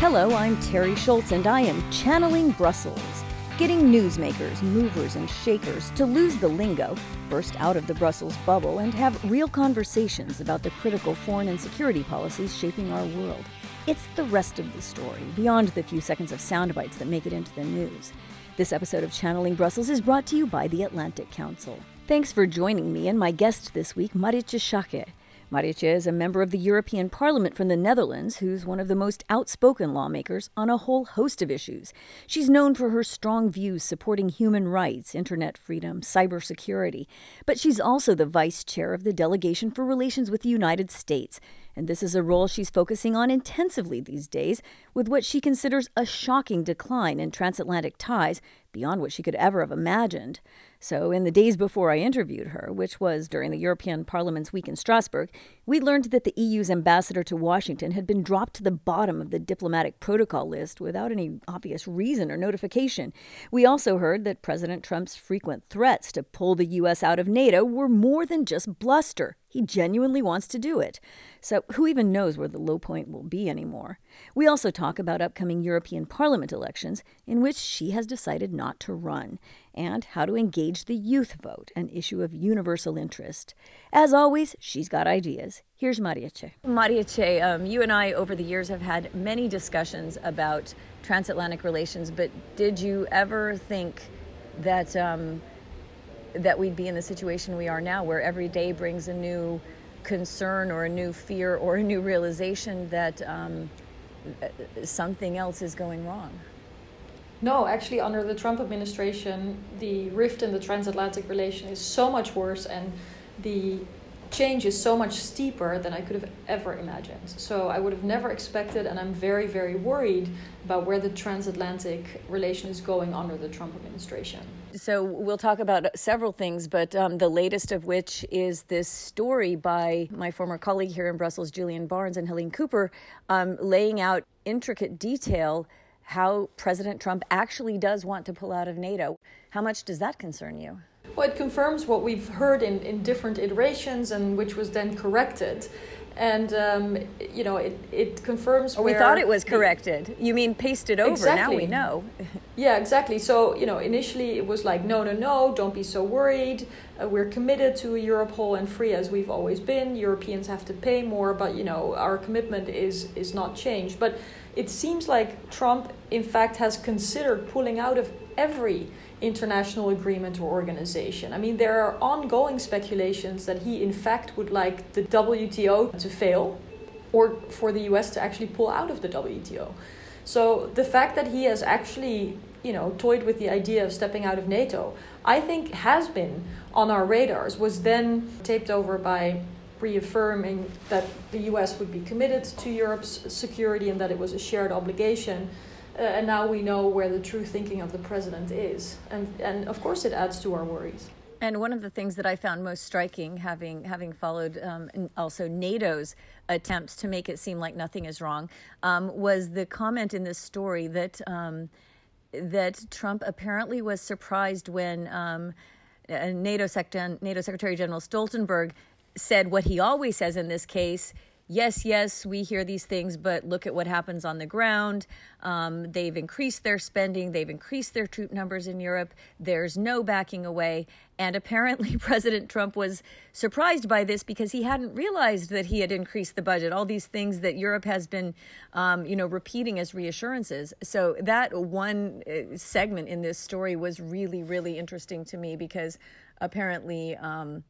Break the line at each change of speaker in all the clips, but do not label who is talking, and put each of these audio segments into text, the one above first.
Hello, I'm Terry Schultz, and I am channeling Brussels, getting newsmakers, movers, and shakers to lose the lingo, burst out of the Brussels bubble, and have real conversations about the critical foreign and security policies shaping our world. It's the rest of the story, beyond the few seconds of sound bites that make it into the news. This episode of Channeling Brussels is brought to you by the Atlantic Council. Thanks for joining me and my guest this week, Marietje Schaake. Marietje is a member of the European Parliament from the Netherlands who's one of the most outspoken lawmakers on a whole host of issues. She's known for her strong views supporting human rights, internet freedom, cybersecurity, but she's also the vice chair of the Delegation for Relations with the United States. And this is a role she's focusing on intensively these days, with what she considers a shocking decline in transatlantic ties beyond what she could ever have imagined. So, in the days before I interviewed her, which was during the European Parliament's week in Strasbourg, we learned that the EU's ambassador to Washington had been dropped to the bottom of the diplomatic protocol list without any obvious reason or notification. We also heard that President Trump's frequent threats to pull the U.S. out of NATO were more than just bluster. He genuinely wants to do it. So, who even knows where the low point will be anymore? We also talk about upcoming European Parliament elections, in which she has decided not to run, and how to engage the youth vote, an issue of universal interest. As always, she's got ideas. Here's Marietje. Marietje, um, you and I over the years have had many discussions about transatlantic relations, but did you ever think that um, that we'd be in the situation we are now, where every day brings a new concern or a new fear or a new realization that um, something else is going wrong?
No, actually, under the Trump administration, the rift in the transatlantic relation is so much worse, and the change is so much steeper than I could have ever imagined. So I would have never expected, and I'm very, very worried about where the transatlantic relation is going under the Trump administration.
So we'll talk about several things, but um, the latest of which is this story by my former colleague here in Brussels, Julian Barnes and Helene Cooper, um, laying out intricate detail how President Trump actually does want to pull out of NATO. How much does that concern you?
Well, it confirms what we've heard in, in different iterations and which was then corrected. And, um, you know, it, it confirms
oh, We thought it was corrected. you mean pasted over. Exactly. Now we know.
yeah, exactly. So, you know, initially it was like, no, no, no, don't be so worried. Uh, we're committed to Europe whole and free as we've always been. Europeans have to pay more, but, you know, our commitment is, is not changed. But it seems like Trump, in fact, has considered pulling out of every international agreement or organization. I mean, there are ongoing speculations that he, in fact, would like the WTO to fail or for the US to actually pull out of the WTO. So the fact that he has actually, you know, toyed with the idea of stepping out of NATO, I think has been on our radars, was then taped over by reaffirming that the US would be committed to Europe's security and that it was a shared obligation. Uh, and now we know where the true thinking of the president is. And, and of course, it adds to our worries.
And one of the things that I found most striking, having having followed um, also NATO's attempts to make it seem like nothing is wrong, um, was the comment in this story that um, that Trump apparently was surprised when um, NATO, Sec- NATO Secretary General Stoltenberg said what he always says in this case yes, yes, we hear these things, but look at what happens on the ground. Um, they've increased their spending, they've increased their troop numbers in Europe. There's no backing away. And apparently, President Trump was surprised by this because he hadn't realized that he had increased the budget. All these things that Europe has been, um, you know, repeating as reassurances. So that one uh, segment in this story was really, really interesting to me because apparently. Um,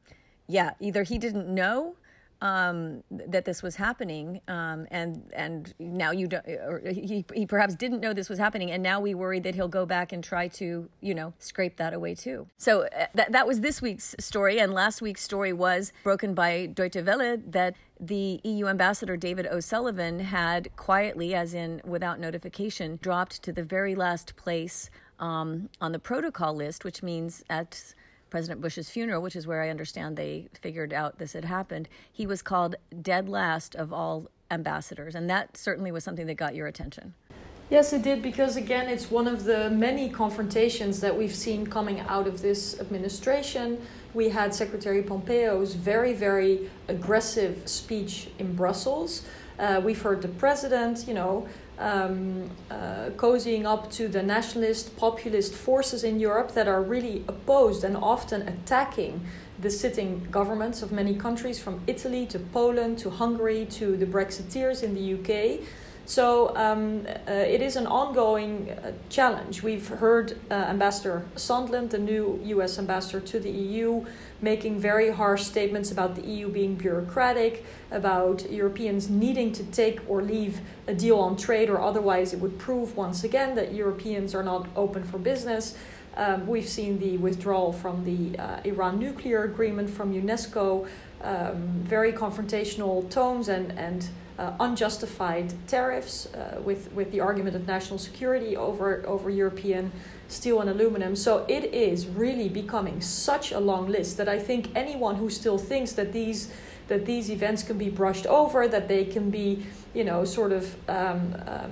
yeah, either he didn't know um, that this was happening, um, and and now you don't, he he perhaps didn't know this was happening, and now we worry that he'll go back and try to you know scrape that away too. So uh, that that was this week's story, and last week's story was broken by Deutsche Welle that the EU ambassador David O'Sullivan had quietly, as in without notification, dropped to the very last place um, on the protocol list, which means at President Bush's funeral, which is where I understand they figured out this had happened, he was called dead last of all ambassadors. And that certainly was something that got your attention.
Yes, it did, because again, it's one of the many confrontations that we've seen coming out of this administration. We had Secretary Pompeo's very, very aggressive speech in Brussels. Uh, we've heard the president, you know, um, uh, cozying up to the nationalist, populist forces in Europe that are really opposed and often attacking the sitting governments of many countries, from Italy to Poland to Hungary to the Brexiteers in the UK. So um, uh, it is an ongoing uh, challenge. We've heard uh, Ambassador Sondland, the new US ambassador to the EU, making very harsh statements about the EU being bureaucratic, about Europeans needing to take or leave a deal on trade, or otherwise it would prove once again that Europeans are not open for business. Um, we've seen the withdrawal from the uh, Iran nuclear agreement from UNESCO, um, very confrontational tones and, and uh, unjustified tariffs uh, with, with the argument of national security over, over European steel and aluminum. So it is really becoming such a long list that I think anyone who still thinks that these that these events can be brushed over, that they can be, you know, sort of um, um,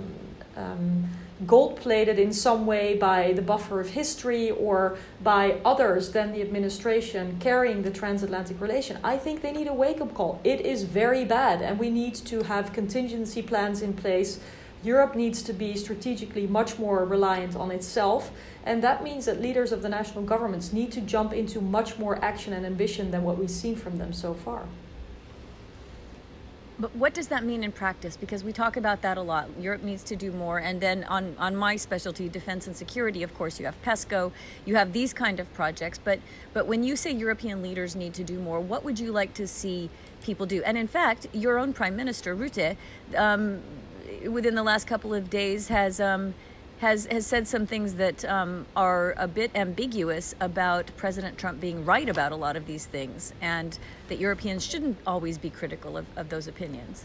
um, gold plated in some way by the buffer of history or by others than the administration carrying the transatlantic relation, I think they need a wake up call. It is very bad, and we need to have contingency plans in place Europe needs to be strategically much more reliant on itself, and that means that leaders of the national governments need to jump into much more action and ambition than what we've seen from them so far.
But what does that mean in practice? Because we talk about that a lot. Europe needs to do more. And then on, on my specialty, defense and security, of course, you have PESCO, you have these kind of projects. But, but when you say European leaders need to do more, what would you like to see people do? And in fact, your own Prime Minister, Rutte, um, within the last couple of days has um, has has said some things that um, are a bit ambiguous about President Trump being right about a lot of these things, and that Europeans shouldn't always be critical of, of those opinions.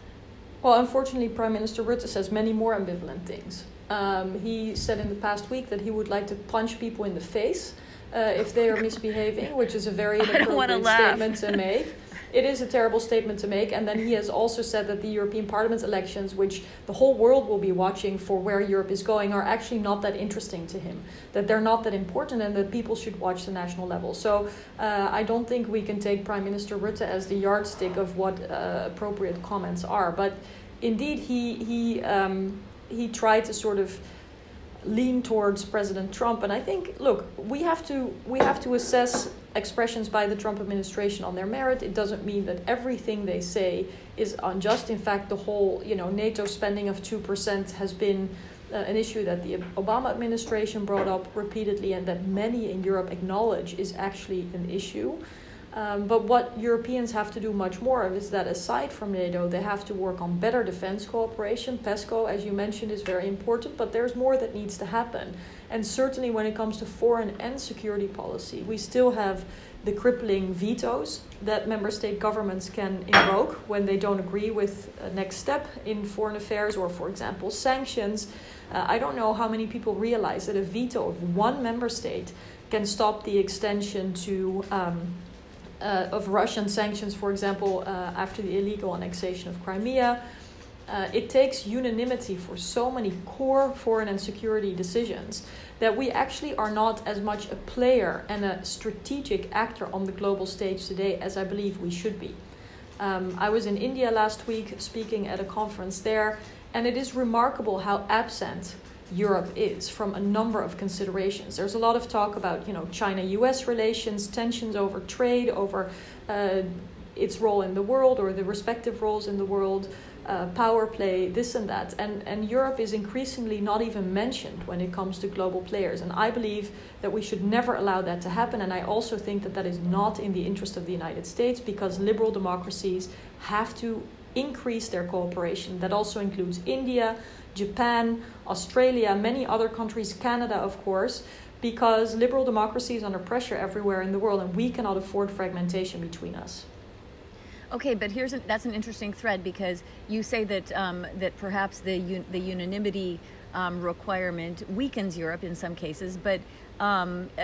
Well, unfortunately, Prime Minister Rutte says many more ambivalent things. Um, he said in the past week that he would like to punch people in the face uh, if they are misbehaving, which is a very inappropriate statement to make it is a terrible statement to make. And then he has also said that the European Parliament elections, which the whole world will be watching for where Europe is going, are actually not that interesting to him. That they're not that important, and that people should watch the national level. So uh, I don't think we can take Prime Minister Rutte as the yardstick of what uh, appropriate comments are. But indeed, he he um, he tried to sort of lean towards President Trump. And I think, look, we have to we have to assess expressions by the Trump administration on their merit. It doesn't mean that everything they say is unjust. In fact, the whole you know NATO spending of two percent has been uh, an issue that the Obama administration brought up repeatedly, and that many in Europe acknowledge is actually an issue. Um, but what Europeans have to do much more of is that aside from NATO, they have to work on better defense cooperation. PESCO, as you mentioned, is very important, but there's more that needs to happen. And certainly when it comes to foreign and security policy, we still have the crippling vetoes that member state governments can invoke when they don't agree with a next step in foreign affairs or, for example, sanctions. Uh, I don't know how many people realize that a veto of one member state can stop the extension to. Um, uh, of Russian sanctions, for example, uh, after the illegal annexation of Crimea. Uh, it takes unanimity for so many core foreign and security decisions that we actually are not as much a player and a strategic actor on the global stage today as I believe we should be. Um, I was in India last week speaking at a conference there, and it is remarkable how absent Europe is from a number of considerations. There's a lot of talk about you know China-U.S. relations, tensions over trade, over uh, its role in the world or the respective roles in the world, uh, power play, this and that, and and Europe is increasingly not even mentioned when it comes to global players. And I believe that we should never allow that to happen. And I also think that that is not in the interest of the United States because liberal democracies have to increase their cooperation. That also includes India. Japan, Australia, many other countries, Canada, of course, because liberal democracy is under pressure everywhere in the world and we cannot afford fragmentation between us.
Okay, but here's that's an interesting thread because you say that um, that perhaps the un, the unanimity um, requirement weakens Europe in some cases, but um, uh,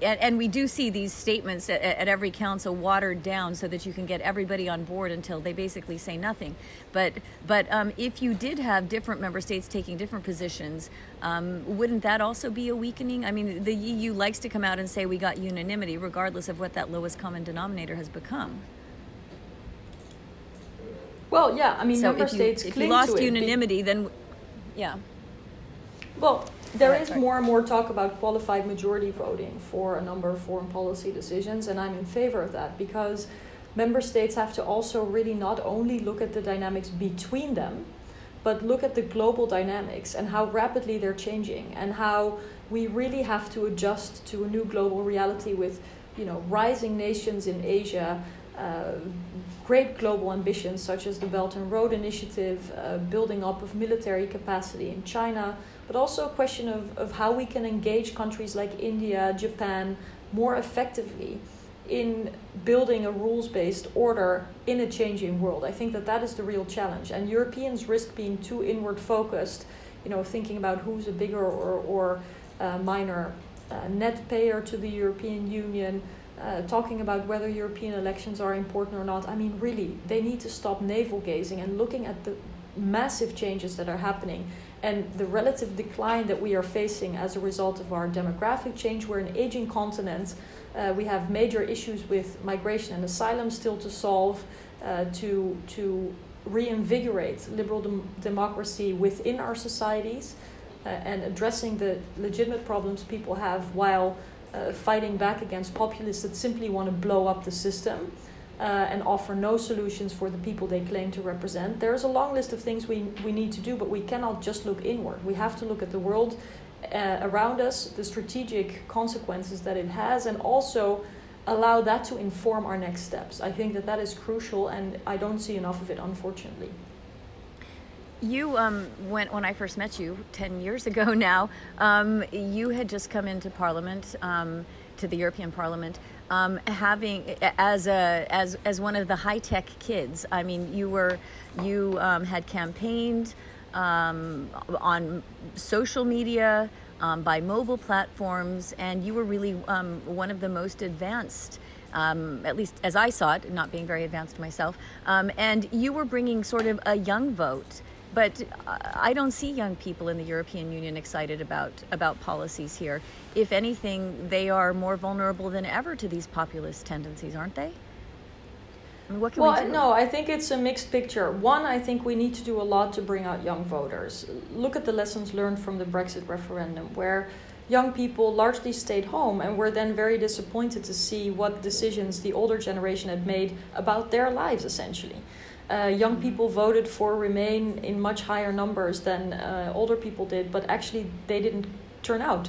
and, and, we do see these statements at, at, every council watered down so that you can get everybody on board until they basically say nothing. But but um, if you did have different member states taking different positions, um, wouldn't that also be a weakening? I mean, the EU likes to come out and say we got unanimity, regardless of what that lowest common denominator has become.
Well, yeah, I mean, so member
if
states
you, if you lost unanimity, then yeah.
Well, there is more and more talk about qualified majority voting for a number of foreign policy decisions, and I'm in favor of that because member states have to also really not only look at the dynamics between them, but look at the global dynamics and how rapidly they're changing and how we really have to adjust to a new global reality with you know rising nations in Asia great global ambitions such as the Belt and Road Initiative, uh, building up of military capacity in China, but also a question of, of how we can engage countries like India, Japan more effectively in building a rules based order in a changing world. I think that that is the real challenge. And Europeans risk being too inward focused, you know, thinking about who's a bigger or, or uh, minor uh, net payer to the European Union. Uh, talking about whether European elections are important or not. I mean, really, they need to stop navel gazing and looking at the massive changes that are happening and the relative decline that we are facing as a result of our demographic change. We're an aging continent. Uh, we have major issues with migration and asylum still to solve, uh, to, to reinvigorate liberal dem- democracy within our societies, uh, and addressing the legitimate problems people have while uh, fighting back against populists that simply want to blow up the system uh, and offer no solutions for the people they claim to represent. There is a long list of things we, we need to do, but we cannot just look inward. We have to look at the world uh, around us, the strategic consequences that it has, and also allow that to inform our next steps. I think that that is crucial, and I don't see enough of it, unfortunately.
You um, when when I first met you ten years ago now, um, you had just come into Parliament, um, to the European Parliament um, having as a as as one of the high tech kids. I mean, you were you um, had campaigned um, on social media. By mobile platforms, and you were really one of the most advanced um, at least as I saw it, not being very advanced myself. Um, and you were bringing sort of a young vote but uh, I don't see young people in the European Union excited about, about policies here. If anything, they are more vulnerable than ever to these populist tendencies, aren't they?
I mean, what can well, we do? no, I think it's a mixed picture. One, I think we need to do a lot to bring out young voters. Look at the lessons learned from the Brexit referendum, where young people largely stayed home and were then very disappointed to see what decisions the older generation had made about their lives, essentially uh, young people voted for Remain in much higher numbers than uh, older people did, but actually they didn't turn out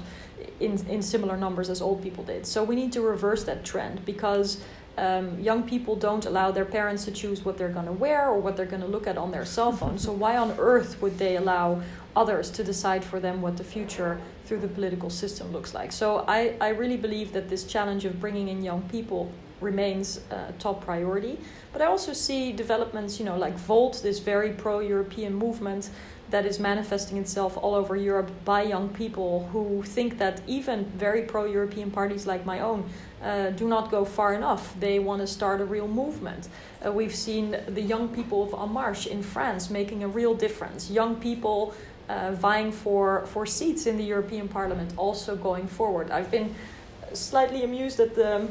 in, in similar numbers as old people did. So we need to reverse that trend because um, young people don't allow their parents to choose what they're going to wear or what they're going to look at on their cell phone. so why on earth would they allow others to decide for them what the future through the political system looks like? So I, I really believe that this challenge of bringing in young people remains a top priority. But I also see developments, you know, like Volt, this very pro-European movement that is manifesting itself all over Europe by young people who think that even very pro-European parties like my own uh, do not go far enough. They want to start a real movement. Uh, we've seen the young people of En Marche in France making a real difference. Young people uh, vying for, for seats in the European Parliament also going forward. I've been slightly amused at the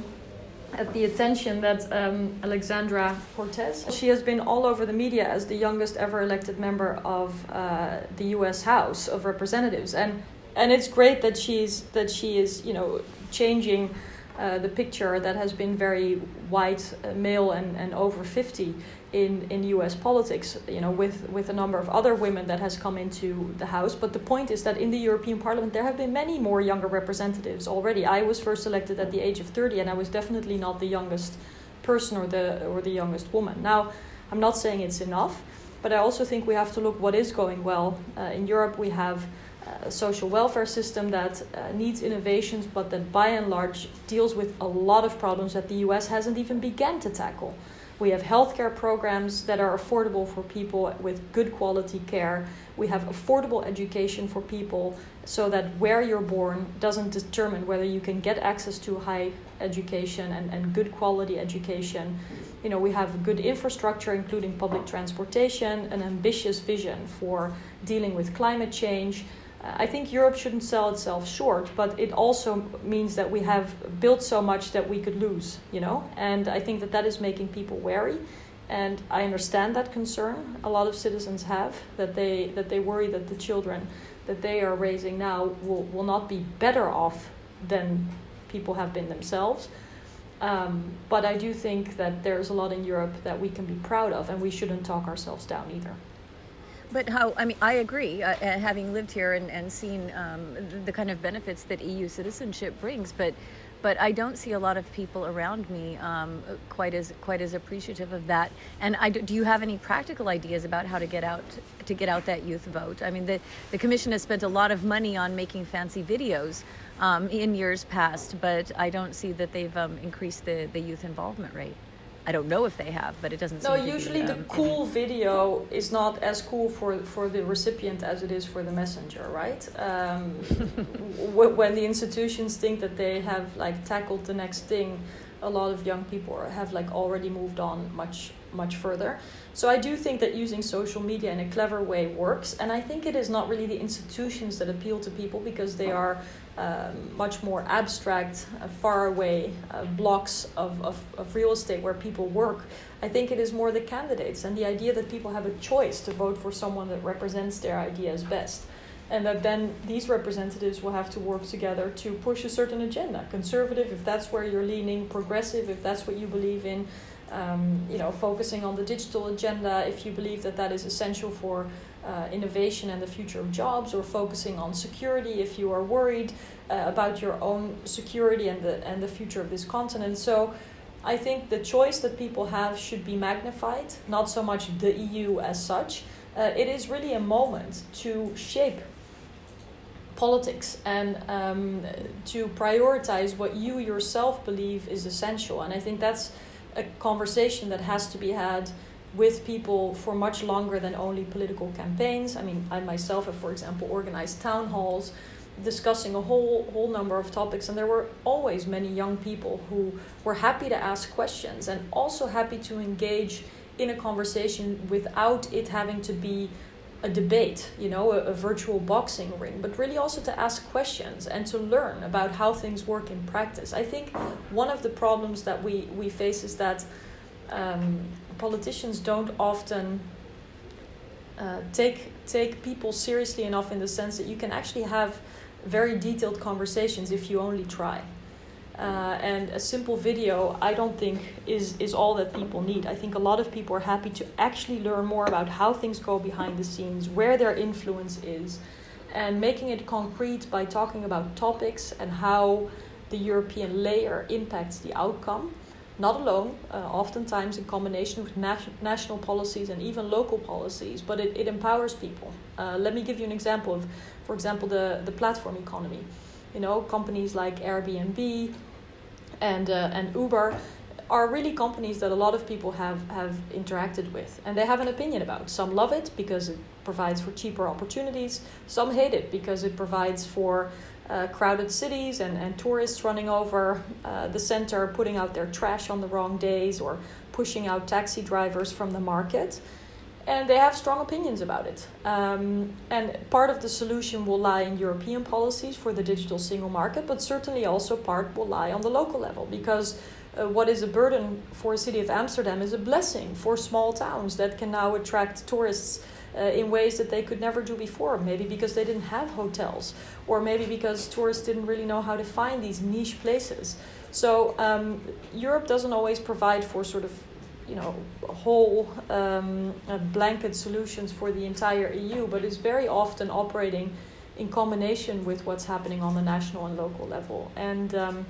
at the attention that um, Alexandra Cortez, she has been all over the media as the youngest ever elected member of uh, the U.S. House of Representatives, and and it's great that she's that she is you know changing uh, the picture that has been very white, uh, male, and, and over 50 in, in US politics, you know, with, with a number of other women that has come into the House. But the point is that in the European Parliament, there have been many more younger representatives already. I was first elected at the age of 30, and I was definitely not the youngest person or the, or the youngest woman. Now, I'm not saying it's enough, but I also think we have to look what is going well. Uh, in Europe, we have a social welfare system that uh, needs innovations, but that by and large deals with a lot of problems that the US hasn't even begun to tackle. We have healthcare programs that are affordable for people with good quality care. We have affordable education for people so that where you're born doesn't determine whether you can get access to high education and, and good quality education. You know, we have good infrastructure, including public transportation, an ambitious vision for dealing with climate change, I think Europe shouldn't sell itself short, but it also means that we have built so much that we could lose, you know? And I think that that is making people wary. And I understand that concern a lot of citizens have that they that they worry that the children that they are raising now will, will not be better off than people have been themselves. Um, but I do think that there's a lot in Europe that we can be proud of, and we shouldn't talk ourselves down either.
But how, I mean, I agree, uh, uh having lived here and, and seen um, the, kind of benefits that EU citizenship brings, but but I don't see a lot of people around me um, quite as quite as appreciative of that. And I, do you have any practical ideas about how to get out to get out that youth vote? I mean, the the commission has spent a lot of money on making fancy videos um, in years past, but I don't see that they've um, increased the the youth involvement rate. I don't know if they have, but it doesn't.
No, usually be, the um, cool any... video is not as cool for for the recipient as it is for the messenger, right? Um, when the institutions think that they have like tackled the next thing, a lot of young people have like already moved on much much further. So I do think that using social media in a clever way works, and I think it is not really the institutions that appeal to people because they are um, much more abstract, uh, far away uh, blocks of, of, of real estate where people work. I think it is more the candidates and the idea that people have a choice to vote for someone that represents their ideas best. And that then these representatives will have to work together to push a certain agenda. Conservative, if that's where you're leaning, progressive, if that's what you believe in, um, you know, focusing on the digital agenda, if you believe that that is essential for uh, innovation and the future of jobs, or focusing on security if you are worried uh, about your own security and the and the future of this continent. So. I think the choice that people have should be magnified, not so much the EU as such. Uh, it is really a moment to shape politics and um, to prioritize what you yourself believe is essential. And I think that's a conversation that has to be had with people for much longer than only political campaigns. I mean, I myself have, for example, organized town halls discussing a whole whole number of topics and there were always many young people who were happy to ask questions and also happy to engage in a conversation without it having to be a debate, you know, a, a, virtual boxing ring, but really also to ask questions and to learn about how things work in practice. I think one of the problems that we, we face is that um, politicians don't often uh, take take people seriously enough in the sense that you can actually have very detailed conversations if you only try. Uh, and a simple video, I don't think is is all that people need. I think a lot of people are happy to actually learn more about how things go behind the scenes, where their influence is, and making it concrete by talking about topics and how the European layer impacts the outcome. Not alone, uh, oftentimes in combination with nat- national policies and even local policies, but it, it empowers people. Uh, let me give you an example of, for example, the, the platform economy. You know, companies like Airbnb, and uh, and Uber are really companies that a lot of people have have interacted with and they have an opinion about. Some love it because it provides for cheaper opportunities. Some hate it because it provides for uh, crowded cities and, and tourists running over uh, the center, putting out their trash on the wrong days, or pushing out taxi drivers from the market and they have strong opinions about it. Um, and part of the solution will lie in European policies for the digital single market, but certainly also part will lie on the local level because uh, what is a burden for a city of Amsterdam is a blessing for small towns that can now attract tourists. Uh, in ways that they could never do before. Maybe because they didn't have hotels, or maybe because tourists didn't really know how to find these niche places. So um, Europe doesn't always provide for sort of you know whole um, blanket solutions for the entire EU, but is very often operating in combination with what's happening on the national and local level. And um,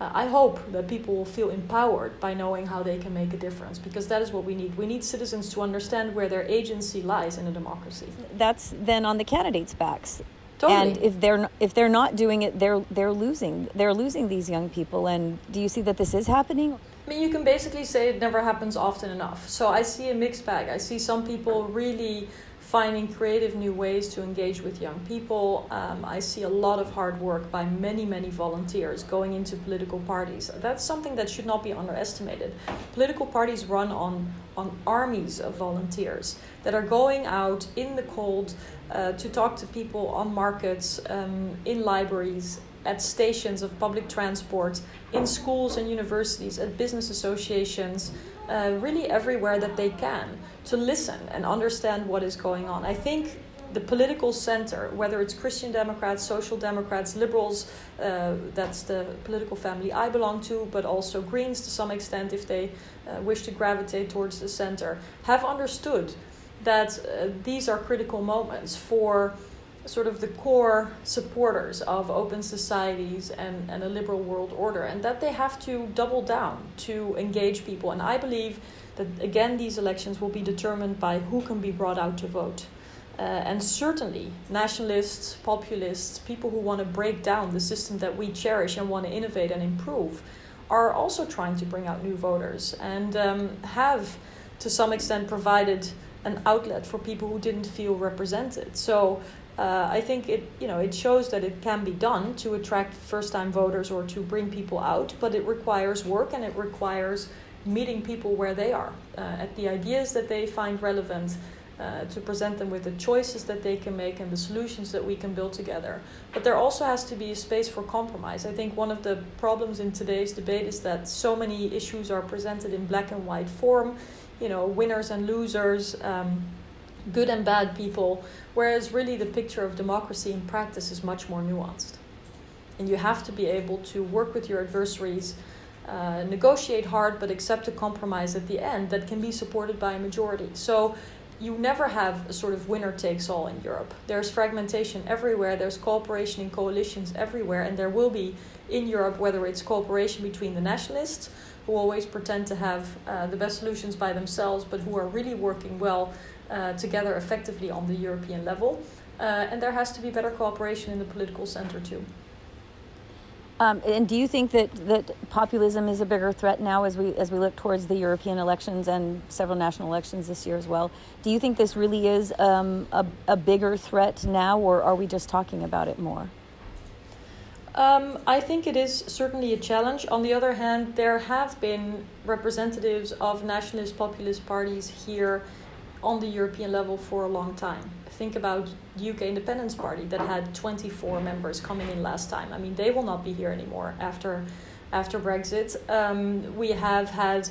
uh, I hope that people will feel empowered by knowing how they can make a difference because that is what we need. We need citizens to understand where their agency lies in a democracy.
That's then on the candidates' backs.
Totally.
And if they're if they're not doing it, they're they're losing. They're losing these young people. And do you see that this is happening?
I mean, you can basically say it never happens often enough. So I see a mixed bag. I see some people really finding creative new ways to engage with young people. Um, I see a lot of hard work by many, many volunteers going into political parties. That's something that should not be underestimated. Political parties run on, on armies of volunteers that are going out in the cold uh, to talk to people on markets, um, in libraries, at stations of public transport, in schools and universities, at business associations, uh, really everywhere that they can to listen and understand what is going on. I think the political center, whether it's Christian Democrats, Social Democrats, Liberals, uh, that's the political family I belong to, but also Greens to some extent, if they uh, wish to gravitate towards the center, have understood that uh, these are critical moments for sort of the core supporters of open societies and, and a liberal world order, and that they have to double down to engage people. And I believe that, again, these elections will be determined by who can be brought out to vote. Uh, and certainly, nationalists, populists, people who want to break down the system that we cherish and want to innovate and improve, are also trying to bring out new voters and um, have, to some extent, provided an outlet for people who didn't feel represented. So uh, I think it you know it shows that it can be done to attract first-time voters or to bring people out, but it requires work and it requires meeting people where they are uh, at the ideas that they find relevant uh, to present them with the choices that they can make and the solutions that we can build together. But there also has to be a space for compromise. I think one of the problems in today's debate is that so many issues are presented in black and white form, you know, winners and losers, um, good and bad people, whereas really the picture of democracy in practice is much more nuanced. And you have to be able to work with your adversaries. Uh, negotiate hard, but accept a compromise at the end that can be supported by a majority. So you never have a sort of winner takes all in Europe. There's fragmentation everywhere, there's cooperation in coalitions everywhere, and there will be in Europe, whether it's cooperation between the nationalists, who always pretend to have uh, the best solutions by themselves, but who are really working well uh, together effectively on the European level. Uh, and there has to be better cooperation in the political center too.
Um, and do you think that, that populism is a bigger threat now as we as we look towards the European elections and several national elections this year as well? Do you think this really is um, a, a bigger threat now, or are we just talking about it more?
Um, I think it is certainly a challenge. On the other hand, there have been representatives of nationalist populist parties here on the European level for a long time think about the UK Independence Party that had 24 members coming in last time. I mean, they will not be here anymore after after Brexit. Um, we have had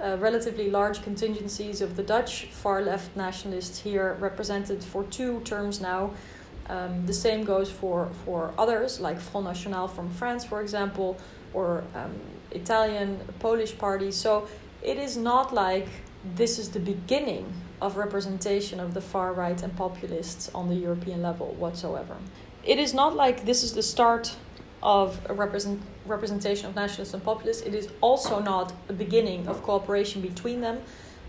uh, relatively large contingencies of the Dutch far left nationalists here represented for two terms now. Um, the same goes for, for others, like Front National from France, for example, or um, Italian, Polish parties. So it is not like this is the beginning of representation of the far right and populists on the European level whatsoever. It is not like this is the start of a represent, representation of nationalists and populists. It is also not a beginning of cooperation between them.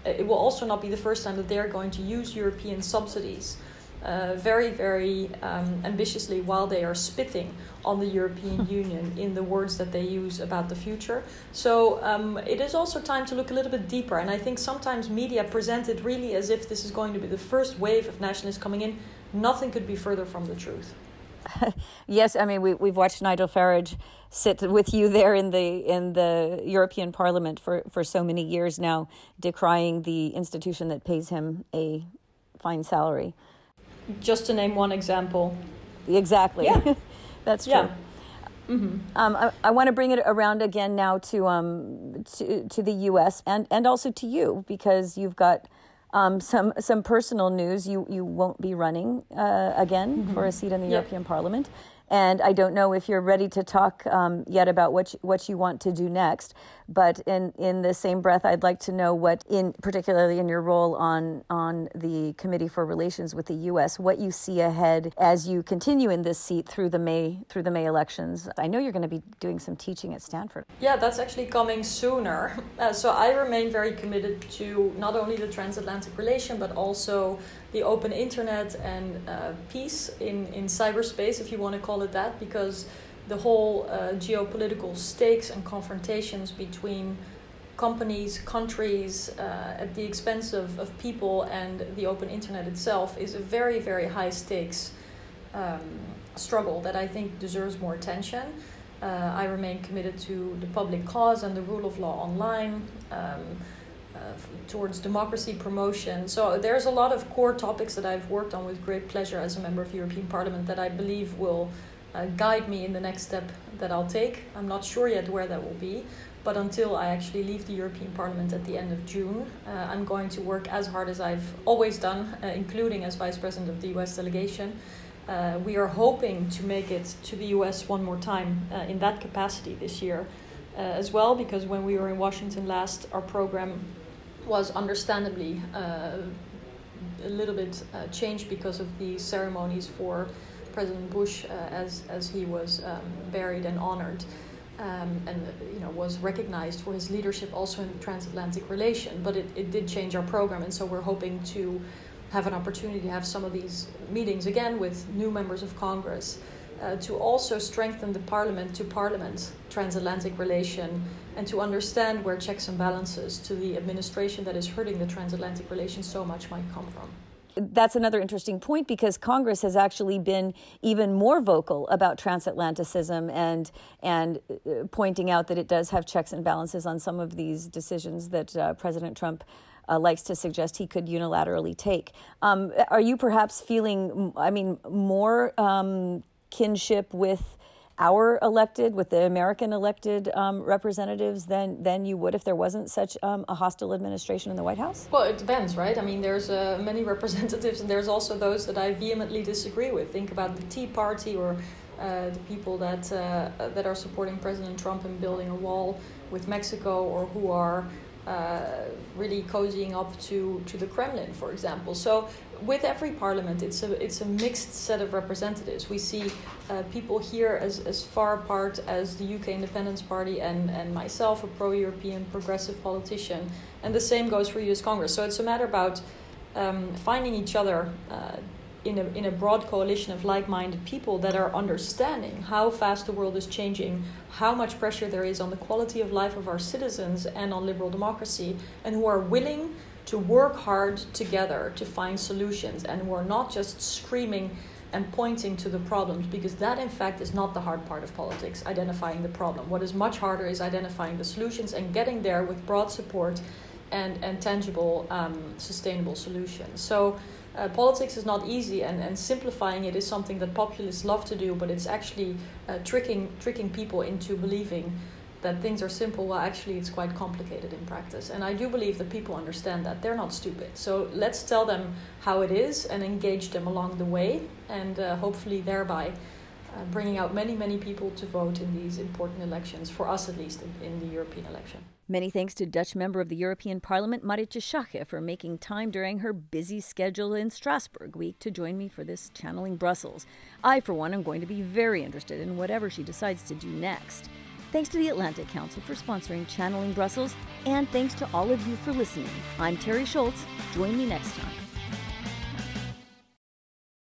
Uh, it will also not be the first time that they are going to use European subsidies uh, very, very um, ambitiously while they are spitting on the European Union in the words that they use about the future. So um, it is also time to look a little bit deeper. And I think sometimes media present it really as if this is going to be the first wave of nationalists coming in. Nothing could be further from the truth.
yes, I mean we we've watched Nigel Farage sit with you there in the in the European Parliament for for so many years now, decrying the institution that pays him a fine salary
just to name one example.
Exactly.
Yeah.
That's true. Yeah. Mm-hmm. Um, I, I want to bring it around again now to um to, to the U.S. and and also to you because you've got um, some some personal news. You you won't be running uh, again mm-hmm. for a seat in the yep. European Parliament. And I don't know if you're ready to talk um, yet about what you, what you want to do next. But in, in the same breath, I'd like to know what, in particularly in your role on on the Committee for Relations with the U.S., what you see ahead as you continue in this seat through the May through the May elections. I know you're going to be doing some teaching at Stanford.
Yeah, that's actually coming sooner. Uh, so I remain very committed to not only the transatlantic relation but also the open internet and uh, peace in in cyberspace, if you want to call it that, because the whole uh, geopolitical stakes and confrontations between companies, countries, uh, at the expense of, of people and the open internet itself is a very, very high stakes um, struggle that I think deserves more attention. Uh, I remain committed to the public cause and the rule of law online, um, towards democracy promotion. So there's a lot of core topics that I've worked on with great pleasure as a member of the European Parliament that I believe will uh, guide me in the next step that I'll take. I'm not sure yet where that will be, But until I actually leave the European Parliament at the end of June, uh, I'm going to work as hard as I've always done, uh, including as Vice President of the US delegation. Uh, we are hoping to make it to the US one more time uh, in that capacity this year uh, as well, because when we were in Washington last, our program was understandably a little bit uh, changed because of the ceremonies for President Bush uh, as, as he was um, buried and honored. Um, and you know was recognized for his leadership also in transatlantic relation. But it, it did change our program, and so we're hoping to have an opportunity to have some of these meetings again with new members of Congress uh, to also strengthen the parliament to parliament transatlantic relation and to understand where checks and balances to the administration that is hurting the transatlantic relation so much might come from
that's another interesting point because Congress has actually been even more vocal about transatlanticism and and uh, pointing out that it does have checks and balances on some of these decisions that uh, President Trump uh, likes to suggest he could unilaterally take. Um, are you perhaps feeling, I mean, more um, kinship with our elected, with the American elected um, representatives than than you would if there wasn't such um, a hostile administration in the White House?
Well, it depends, right? I mean, there's uh, many representatives, and there's also those that I vehemently disagree with. Think about the Tea Party or uh, the people that uh, that are supporting President Trump in building a wall with Mexico, or who are really cozying up to, to the Kremlin, for example. So with every parliament, it's a it's a mixed set of representatives. We see uh, people here as, as far apart as the UK Independence Party and, and myself, a pro-European progressive politician, and the same goes for U.S. Congress. So it's a matter about um, finding each other. Uh, in a, in a broad coalition of like minded people that are understanding how fast the world is changing, how much pressure there is on the quality of life of our citizens and on liberal democracy, and who are willing to work hard together to find solutions and who are not just screaming and pointing to the problems because that in fact is not the hard part of politics identifying the problem. What is much harder is identifying the solutions and getting there with broad support and, and tangible um, sustainable solutions. So uh, politics is not easy, and, and simplifying it is something that populists love to do, but it's actually uh, tricking, tricking people into believing that things are simple. Well, actually, it's quite complicated in practice. And I do believe that people understand that. They're not stupid. So let's tell them how it is and engage them along the way, and uh, hopefully, thereby uh, bringing out many, many people to vote in these important elections, for us at least, in, in the European election.
Many thanks to Dutch member of the European Parliament, Marietje Schaake, for making time during her busy schedule in Strasbourg week to join me for this Channeling Brussels. I, for one, am going to be very interested in whatever she decides to do next. Thanks to the Atlantic Council for sponsoring Channeling Brussels, and thanks to all of you for listening. I'm Terry Schultz. Join me next time.